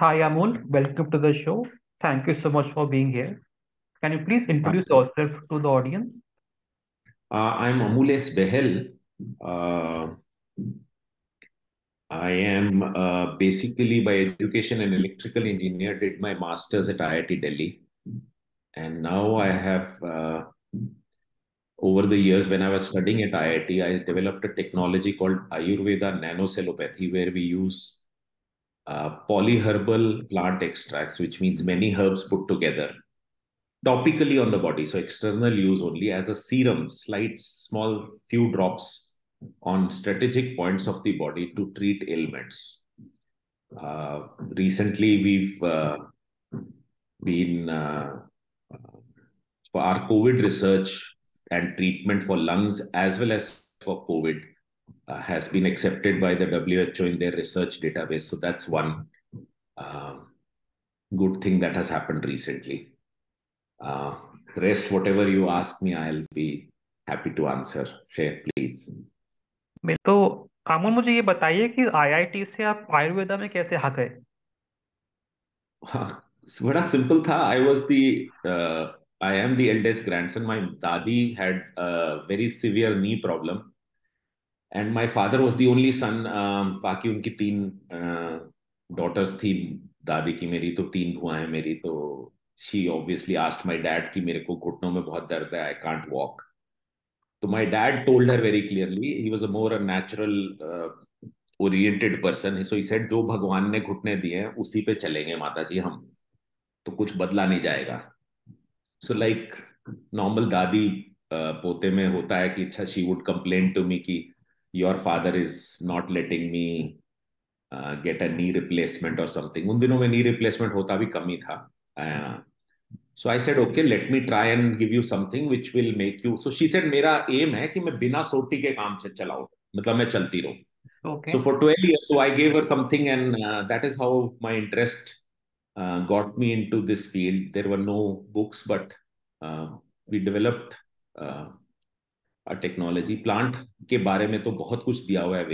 Hi, Amol. Welcome to the show. Thank you so much for being here. Can you please introduce yourself to the audience? Uh, I'm Amules Behel. Uh, I am uh, basically by education an electrical engineer, did my master's at IIT Delhi. And now I have, uh, over the years, when I was studying at IIT, I developed a technology called Ayurveda nanocellopathy, where we use uh, polyherbal plant extracts, which means many herbs put together topically on the body. So external use only as a serum, slight, small, few drops on strategic points of the body to treat ailments. Uh, recently, we've uh, been uh, for our COVID research and treatment for lungs as well as for COVID uh, has been accepted by the WHO in their research database. So that's one um, good thing that has happened recently. Uh, rest, whatever you ask me, I'll be happy to answer. Share, please. मैं तो अमोल मुझे ये बताइए कि IIT से आप आयुर्वेदा में कैसे आ गए बड़ा सिंपल था I was the I am the eldest grandson my dadi had very severe knee problem and my father was the only son बाकी उनकी तीन डॉटर्स uh, थी। दादी की मेरी तो तीन बुआ है मेरी तो she obviously asked my dad कि मेरे को घुटनों में बहुत दर्द है आई कांट वॉक तो my dad told her very clearly he was a more natural oriented person so he said जो भगवान ने घुटने दिए हैं उसी पे चलेंगे माता जी हम। तो कुछ बदला नहीं जाएगा। सो लाइक नॉर्मल दादी uh, पोते में होता है कि अच्छा she would complain to me कि Your father is not letting me get a knee replacement और समथिंग उन दिनों में नी रिप्लेसमेंट होता भी कम ही था so I said okay let me try and give you something which will make you so she said मेरा M है कि मैं बिना सोटी के काम से चलाऊं मतलब मैं चलती रहूं Okay. So for 12 years, so I gave her something, and uh, that is how my interest uh, got me into this field. There were no books, but uh, we developed uh, technology plant के बारे में तो बहुत कुछ दिया हुआ है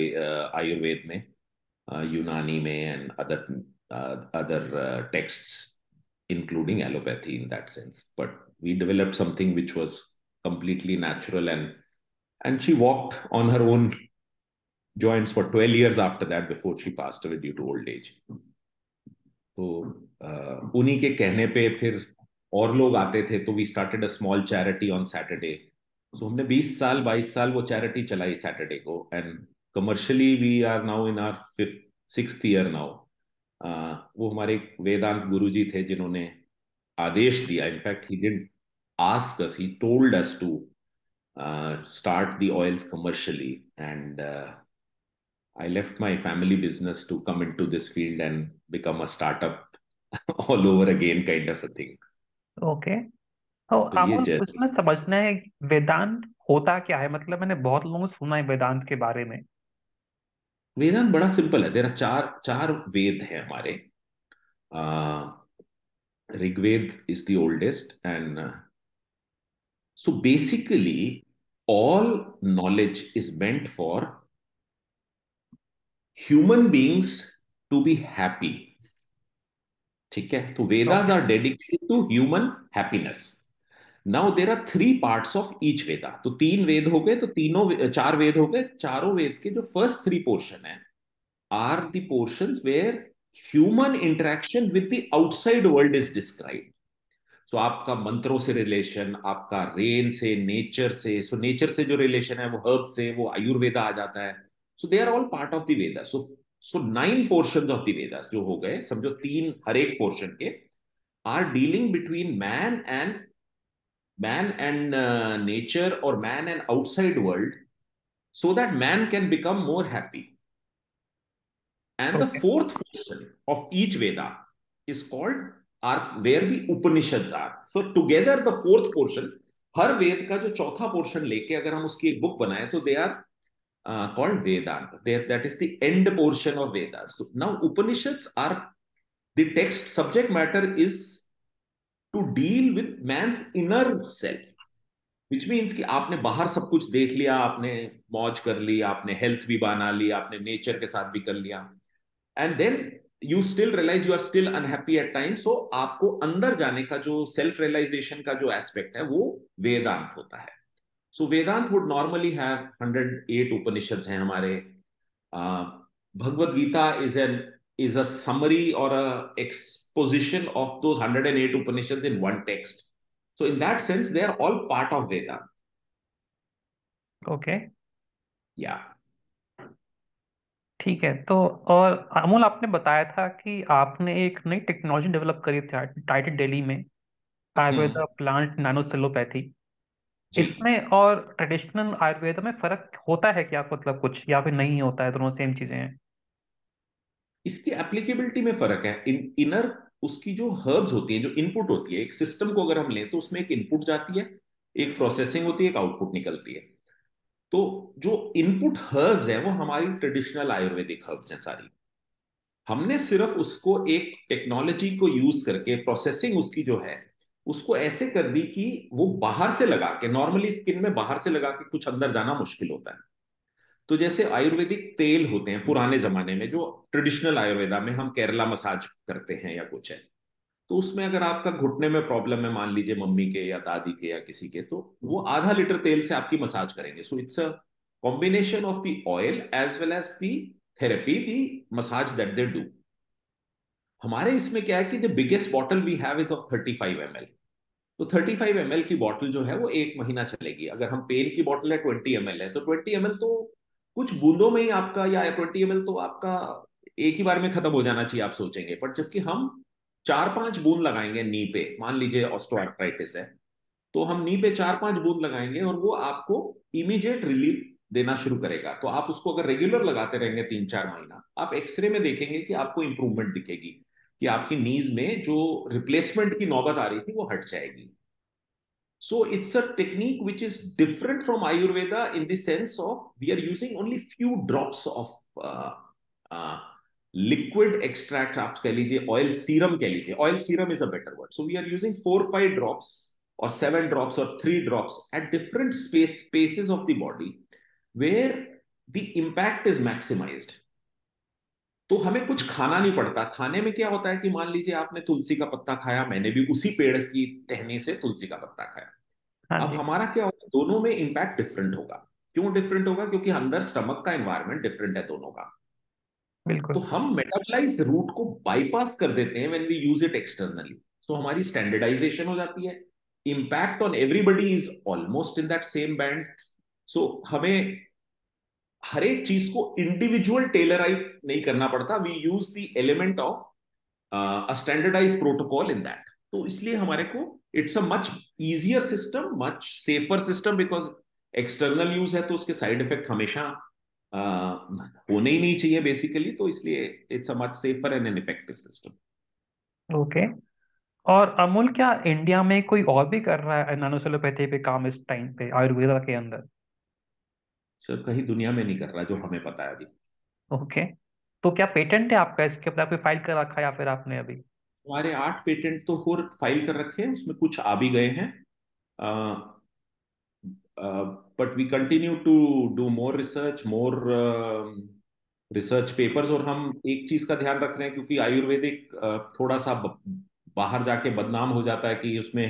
आयुर्वेद में यूनानी में and other other texts including allopathy in that sense but we develop something which was completely natural and and she walked on her own joint for twelve years after that before she pass due to old age तो उन्हीं के कहने पर फिर और लोग आते थे तो we started a small charity on Saturday so हमने 20 साल 22 साल वो चैरिटी चलाई सैटरडे को and commercially we are now in our fifth six year now वो हमारे वेदांत गुरु जी थे जिन्होंने आदेश दिया। In fact he did ask us he told us to start the oils commercially and I left my family business to come into this field and become a startup all over again kind of a thing. Okay तो तो ये अमोल उसमें समझना है वेदांत होता क्या है? मतलब मैंने बहुत लोगों से सुना है वेदांत के बारे में। वेदांत बड़ा सिंपल है। तेरा चार चार वेद है हमारे। Rigveda is the oldest and so basically all knowledge is meant for human beings to be happy. ठीक है? तो Vedas are dedicated to human happiness. Now there are three part of each Veda तो तीन वेद हो गए तो तीनों चार वेद हो गए, चारों वेद के जो फ़र्स्ट थ्री पोर्शन है are the portion where human interaction with the outside world is describe so आपका मंत्रों से रिलेशन आपका रेन से नेचर से सो so नेचर से जो रिलेशन है, वो हर्ब से, वो आयुर्वेदा आ जाता है। So they are all part of the so so nine portion of the Vedas जो हो गए, समझो तीन हर एक पोर्शन के are dealing between man and man and nature और man and outside world so that man can become more happy. And Okay. the fourth portion of each Veda is called are where the Upanishads are. So together the fourth portion, हर वेद का जो चौथा portion लेके अगर हम उसकी एक book बनाए तो they are uh, called Vedanta. They, that is the end portion of Vedas. So now Upanishads are the text to deal with man's inner self. Which means कि आपने बाहर सब कुछ देख लिया, आपने मौज कर ली, आपने हेल्थ भी बना ली, आपने नेचर के साथ भी कर लिया and then you still realise you are still unhappy at time so आपको अंदर जाने का जो सेल्फ रियलाइजेशन का जो एस्पेक्ट है, वो वेदांत होता है so Vedanta would normally have hundred eight Upanishad हैं हमारे Bhagavad Gita is an is a summary or a exposition of those 108 Upanishads in one text. So in that sense, they are all part of Veda. Okay. Yeah. ठीक है तो और अमोल आपने बताया था कि आपने एक नई टेक्नोलॉजी डेवलप करी थी टाइटेड दिल्ली में आयुर्वेदा प्लांट नैनो सेलोपैथी इसमें और ट्रेडिशनल आयुर्वेदा में फ़र्क होता है क्या मतलब कुछ या फिर नहीं होता है दोनों सेम चीज़ें हैं इसकी एप्लीकेबिलिटी में फ़र्क है। इन इनर उसकी जो हर्ब्स होती है, जो इनपुट होती है, एक सिस्टम को अगर हम लें तो उसमें एक इनपुट जाती है, एक प्रोसेसिंग होती है, एक आउटपुट निकलती है। तो जो इनपुट हर्ब्स है, वो हमारी ट्रेडिशनल आयुर्वेदिक हर्ब्स हैं सारी। हमने सिर्फ़ उसको एक टेक्नोलॉजी को यूज़ करके प्रोसेसिंग उसकी जो है, उसको ऐसे कर दी कि वो बाहर से लगा के नॉर्मली स्किन में बाहर से लगा के कुछ अंदर जाना मुश्किल होता है। तो जैसे आयुर्वेदिक तेल होते हैं पुराने जमाने में, जो ट्रेडिशनल आयुर्वेदा में हम केरला मसाज करते हैं या कुछ है तो उसमें अगर आपका घुटने में प्रॉब्लम है, मान लीजिए मम्मी के या दादी के या किसी के तो वो आधा लीटर तेल से आपकी मसाज करेंगे। So it's a combination of the oil as well as the therapy the massage that they do हमारे इसमें क्या है कि the biggest bottle we have is of thirty five M तो थर्टी फाइव एम एल की bottle जो है वो एक महीना चलेगी। अगर हम पेन की बॉटल है ट्वेंटी एम एल है तो ट्वेंटी एम एल तो कुछ बूंदों में ही आपका या ट्वेंटी तो आपका एक ही बार में खत्म हो जाना चाहिए, आप सोचेंगे। पर जबकि हम चार पाँच बूंद लगाएँगे नी पे, मान लीजिए ऑस्टोआर्थराइटिस है तो हम नी पे चार पाँच बूंद लगाएँगे और वो आपको इमीडिएट रिलीफ देना शुरू करेगा। तो आप उसको अगर रेगुलर लगाते रहेंगे तीन चार महीना, आप एक्सरे में देखेंगे कि आपको इंप्रूवमेंट दिखेगी, कि आपकी नीज में जो रिप्लेसमेंट की नौबत आ रही थी वो हट जाएगी। So it's a technique which is different from Ayurveda in the sense of we are using only few drops of uh, uh, liquid extract आप कह लीजिए oil serum कह लीजिए oil serum is a better word so we are using four five drops or seven drops or three drops at different space spaces of the body where the impact is maximized तो हमें कुछ खाना नहीं पड़ता खाने में क्या होता है कि मान लीजिए आपने तुलसी का पत्ता खाया मैंने भी उसी पेड़ की टहनी से तुलसी का पत्ता खाया हाँ अब हमारा क्या होगा दोनों में इम्पैक्ट डिफरेंट होगा। क्यों डिफरेंट होगा? क्योंकि अंदर स्टमक का एनवायरमेंट डिफरेंट है दोनों का। बिल्कुल। तो हम मेटाबलाइज रूट को बाईपास कर देते हैं when we use it externally तो हमारी स्टैंडर्डाइजेशन हो जाती है। Impact on everybody is almost in that same band so हमें हर एक चीज़ को इंडिविजुअल टेलराइज नहीं करना पड़ता। We use the element of a standardise protocol in that तो इसलिए हमारे को it's a much easier system much safer system because external use है तो उसके साइड इफ़ेक्ट हमेशा होने ही नहीं चाहिए बेसिकली तो इसलिए it's a much safer and an effective system okay और अमूल क्या इंडिया में कोई और भी कर रहा है नैनोसेलोपैथी पे काम इस टाइम पे आयुर्वेदा के अंदर? सर कहीं दुनिया में नहीं कर रहा जो हमें पता है अभी। Okay okay. तो क्या पेटेंट है आपका? इसके ऊपर आपने फ़ाइल कर रखा है या फिर आपने अभी? हमारे आठ पेटेंट तो हो फ़ाइल कर रखे हैं, उसमें कुछ आ भी गए हैं। But we continue to do more research more research papers और हम एक चीज़ का ध्यान रख रहे हैं क्योंकि आयुर्वेदिक थोड़ा सा बाहर जाके बदनाम हो जाता है कि उसमें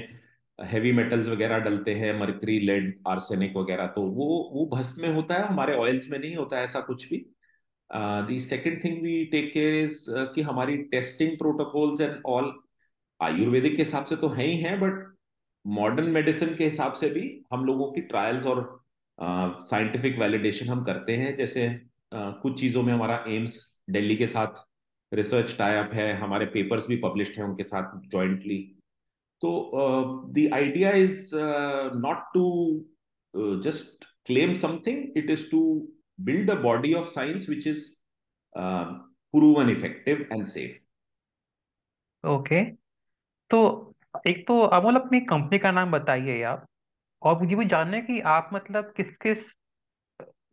हैवी मेटल्स वगैरह डलते हैं मर्करी लेड आर्सेनिक वगैरह तो वो वो भस्म में होता है, हमारे ऑयल्स में नहीं होता है ऐसा कुछ भी। The second thing we take care is कि हमारी testing protocols and all Ayurvedic के हिसाब से तो है ही है बट मॉडर्न मेडिसिन के हिसाब से भी हम लोगों की ट्रायल्स और साइंटिफिक uh, वैलिडेशन हम करते हैं। जैसे uh, कुछ चीज़ों में हमारा एम्स दिल्ली के साथ रिसर्च टाइप है हमारे पेपर्स भी पब्लिश हैं उनके साथ जॉइंटली तो the idea is not to just claim something it is to build a body of science which is uh, proven effective and safe. Okay तो एक तो अमोल अपनी कंपनी का नाम बताइए आप और मुझे भी जानना है कि आप मतलब किस किस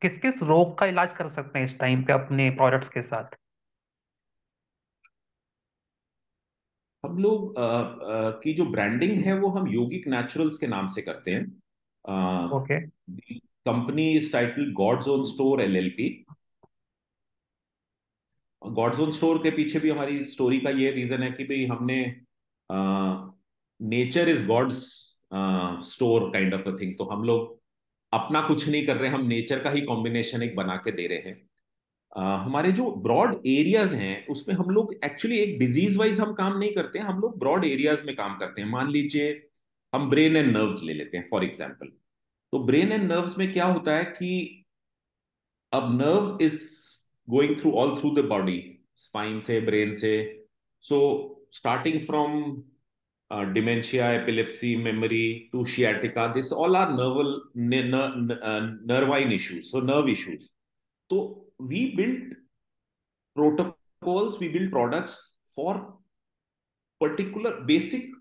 किस किस रोग का इलाज कर सकते हैं इस टाइम पे अपने प्रोडक्ट्स के साथ? हम लोग की जो ब्रांडिंग है वो हम योगिक नेचुरल्स के नाम से करते हैं। Okay company is titled God's Own Store LLP. God's own store के पीछे भी हमारी स्टोरी का ये रीजन है कि भाई हमने nature is God's store kind of a thing तो हम लोग अपना कुछ नहीं कर रहे हम नेचर का ही कॉम्बिनेशन एक बना के दे रहे हैं। uh, हमारे जो ब्रॉड एरियाज़ हैं उसमें हम लोग एक्चुअली एक डिज़ीज़ वाइज हम काम नहीं करते हैं हम लोग ब्रॉड एरियाज़ में काम करते हैं। मान लीजिए हम ब्रेन एंड नर्व्स ले लेते हैं फॉर एग्ज़ाम्पल तो ब्रेन एंड नर्व्स में क्या होता है कि अब nerve is going through all through the body spine से ब्रेन से। So starting from dementia epilepsy memory to sciatica this all are nerval nervine issues so nerve issues तो we build protocols we build products for particular basic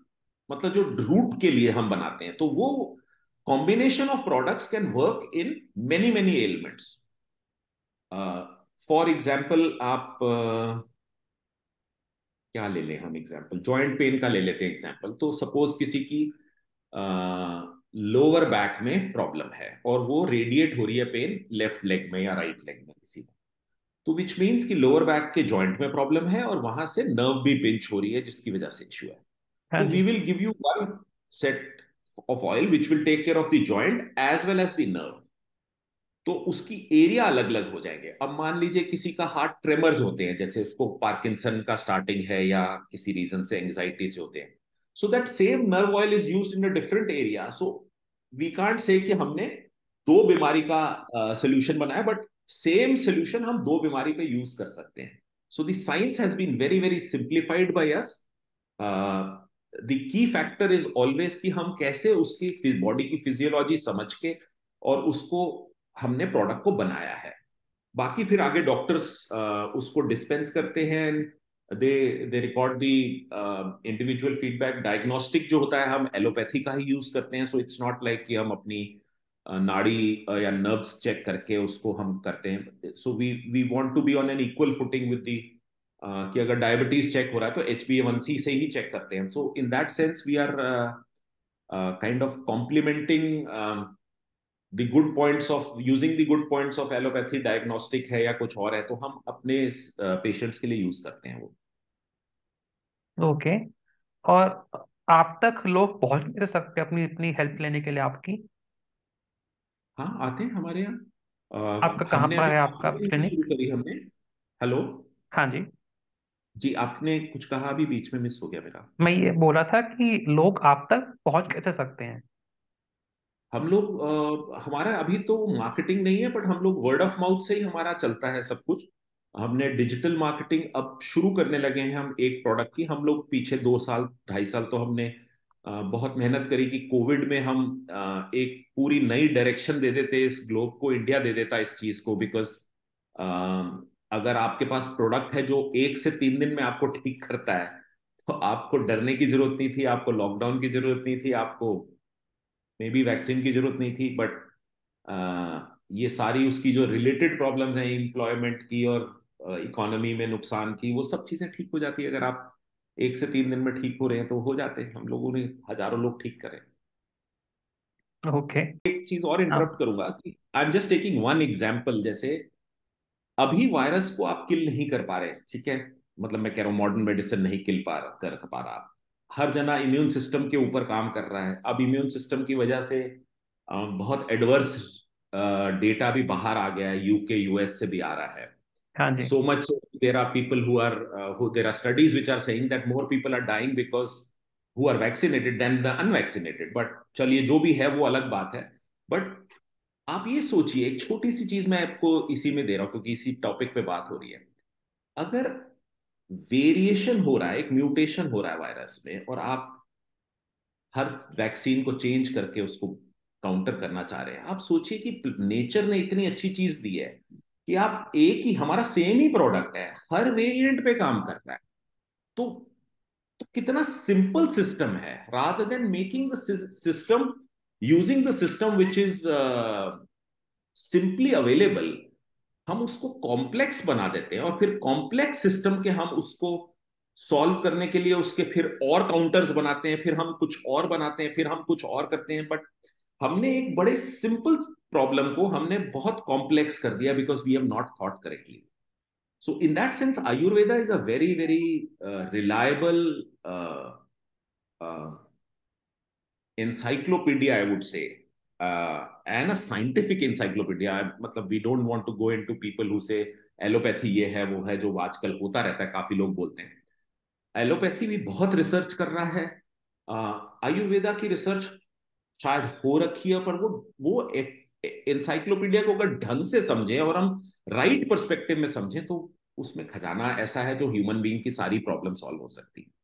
मतलब जो root के लिए हम बनाते हैं। तो वो combination of products can work in many many ailments. Uh, for example आप uh, क्या ले लें हम एग्ज़ाम्पल जॉइंट पेन का ले लेते हैं एग्ज़ाम्पल तो सपोज़ किसी की लोअर uh, बैक में प्रॉब्लम है और वो रेडिएट हो रही है पेन लेफ़्ट लेग में या राइट लेग में किसी में तो विच मीन्स कि लोअर बैक के जॉइंट में प्रॉब्लम है और वहाँ से नर्व भी पिंच हो रही है जिसकी वजह से इश्यू है. We will give you one set of oil which will take care of the joint as well as the nerve. तो उसकी एरिया अलग अलग हो जाएँगे। अब मान लीजिए किसी का हार्ट ट्रेमर्स होते हैं जैसे उसको पार्किंसन का स्टार्टिंग है या किसी रीजन से एंग्जाइटी से होते हैं। So that same nerve oil is used in a different area so we can't say कि हमने दो बीमारी का सोल्यूशन uh, बनाया बट सेम सोल्यूशन हम दो बीमारी पे यूज़ कर सकते हैं। So the science has been very very simplified by us the key factor is always कि हम कैसे उसकी बॉडी की फिजियोलॉजी समझ के और उसको हमने प्रोडक्ट को बनाया है। बाकी फिर आगे डॉक्टर्स उसको डिस्पेंस करते हैं they they record the individual feedback diagnostic जो होता है हम एलोपैथी का ही यूज़ करते हैं। सो इट्स नॉट लाइक कि हम अपनी नाड़ी या नर्व्स चेक करके उसको हम करते हैं। So we we want to be on an equal footing with the कि अगर डायबिटीज़ चेक हो रहा है तो एच बी वन सी से ही चेक करते हैं। So in that sense we are kind of complementing the good points of using the good points of allopathy diagnostic है या कुछ और है तो हम अपने पेशेंट्स uh, के लिए यूज़ करते हैं वो। Okay okay. और आप तक लोग पहुँच नहीं सकते अपनी अपनी हेल्प लेने के लिए आपकी? हाँ आते हैं हमारे यहाँ। आपका कहाँ पर है आपका क्लिनिक करी हमने। हेलो हाँ जी। जी आपने कुछ कहा अभी बीच में मिस हो गया मेरा। मैं ये बोला था कि लोग आप तक पहुँच कैसे सकते हैं? हम लोग हमारा अभी तो मार्केटिंग नहीं है बट हम लोग वर्ड ऑफ़ माउथ से ही हमारा चलता है सब कुछ। हमने डिजिटल मार्केटिंग अब शुरू करने लगे हैं हम एक प्रोडक्ट की। हम लोग पीछे दो साल ढाई साल तो हमने बहुत मेहनत करी कि कोविड में हम एक पूरी नई डायरेक्शन दे देते इस ग्लोब को इंडिया दे देता इस चीज़ को बिकॉज़ अगर आपके पास प्रोडक्ट है जो एक से तीन दिन में आपको ठीक करता है तो आपको डरने की ज़रूरत नहीं थी आपको लॉकडाउन की ज़रूरत नहीं थी आपको मे बी वैक्सीन की ज़रूरत नहीं थी बट ये सारी उसकी जो रिलेटेड प्रॉब्लम्स हैं एम्प्लॉयमेंट की और इकोनॉमी में नुकसान की वो सब चीज़ें ठीक हो जाती है। अगर आप एक से तीन दिन में ठीक हो रहे हैं तो हो जाते हैं। हम लोगों ने हज़ारों लोग ठीक करे। ओके। okay. एक चीज़ और इंटरप्ट करूँगा कि I am just taking one example जैसे अभी वायरस को आप किल नहीं कर पा रहे ठीक है? मतलब मैं कह रहा हूँ मॉडर्न मेडिसिन नहीं किल पा कर पा रहा। हर जना इम्यून सिस्टम के ऊपर काम कर रहा है। अब इम्यून सिस्टम की वजह से बहुत एडवर्स डेटा भी बाहर आ गया है यूके यूएस से भी आ रहा है। हाँ so much so there are people who are uh, who there are studies which are saying that more people are dying because who are vaccinated than the unvaccinated. But चलिए जो भी है वो अलग बात है। बट आप ये सोचिए, एक छोटी सी चीज़ मैं आपको इसी में दे रहा हूँ, क्योंकि इसी टॉपिक पे बात हो रही है। अगर वेरिएशन हो रहा है, एक म्यूटेशन हो रहा है वायरस में, और आप हर वैक्सीन को चेंज करके उसको काउंटर करना चाह रहे हैं, आप सोचिए कि नेचर ने इतनी अच्छी चीज़ दी है कि आप एक ही, हमारा सेम ही प्रोडक्ट है, हर वेरिएंट पे काम कर रहा है। तो तो कितना सिंपल सिस्टम है। Rather than making the system using the system which is simply available हम उसको कॉम्प्लेक्स बना देते हैं और फिर कॉम्प्लेक्स सिस्टम के हम उसको सॉल्व करने के लिए उसके फिर और काउंटर्स बनाते हैं फिर हम कुछ और बनाते हैं फिर हम कुछ और करते हैं। बट हमने एक बड़े सिंपल प्रॉब्लम को हमने बहुत कॉम्प्लेक्स कर दिया because we have not thought correctly So in that sense, Ayurveda is a very, very uh, reliable uh, uh, encyclopedia, I would say, uh, and a scientific encyclopedia. मतलब we don't want to go into people who say allopathy ये है वो है जो आजकल होता रहता है काफ़ी लोग बोलते हैं। एलोपैथी भी बहुत रिसर्च कर रहा है। आयुर्वेदा की रिसर्च शायद हो रखी है पर वो वो इंसाइक्लोपीडिया को अगर ढंग से समझे और हम राइट परस्पेक्टिव में समझे तो उसमें खजाना ऐसा है जो ह्यूमन बीइंग की सारी प्रॉब्लम सॉल्व हो सकती है।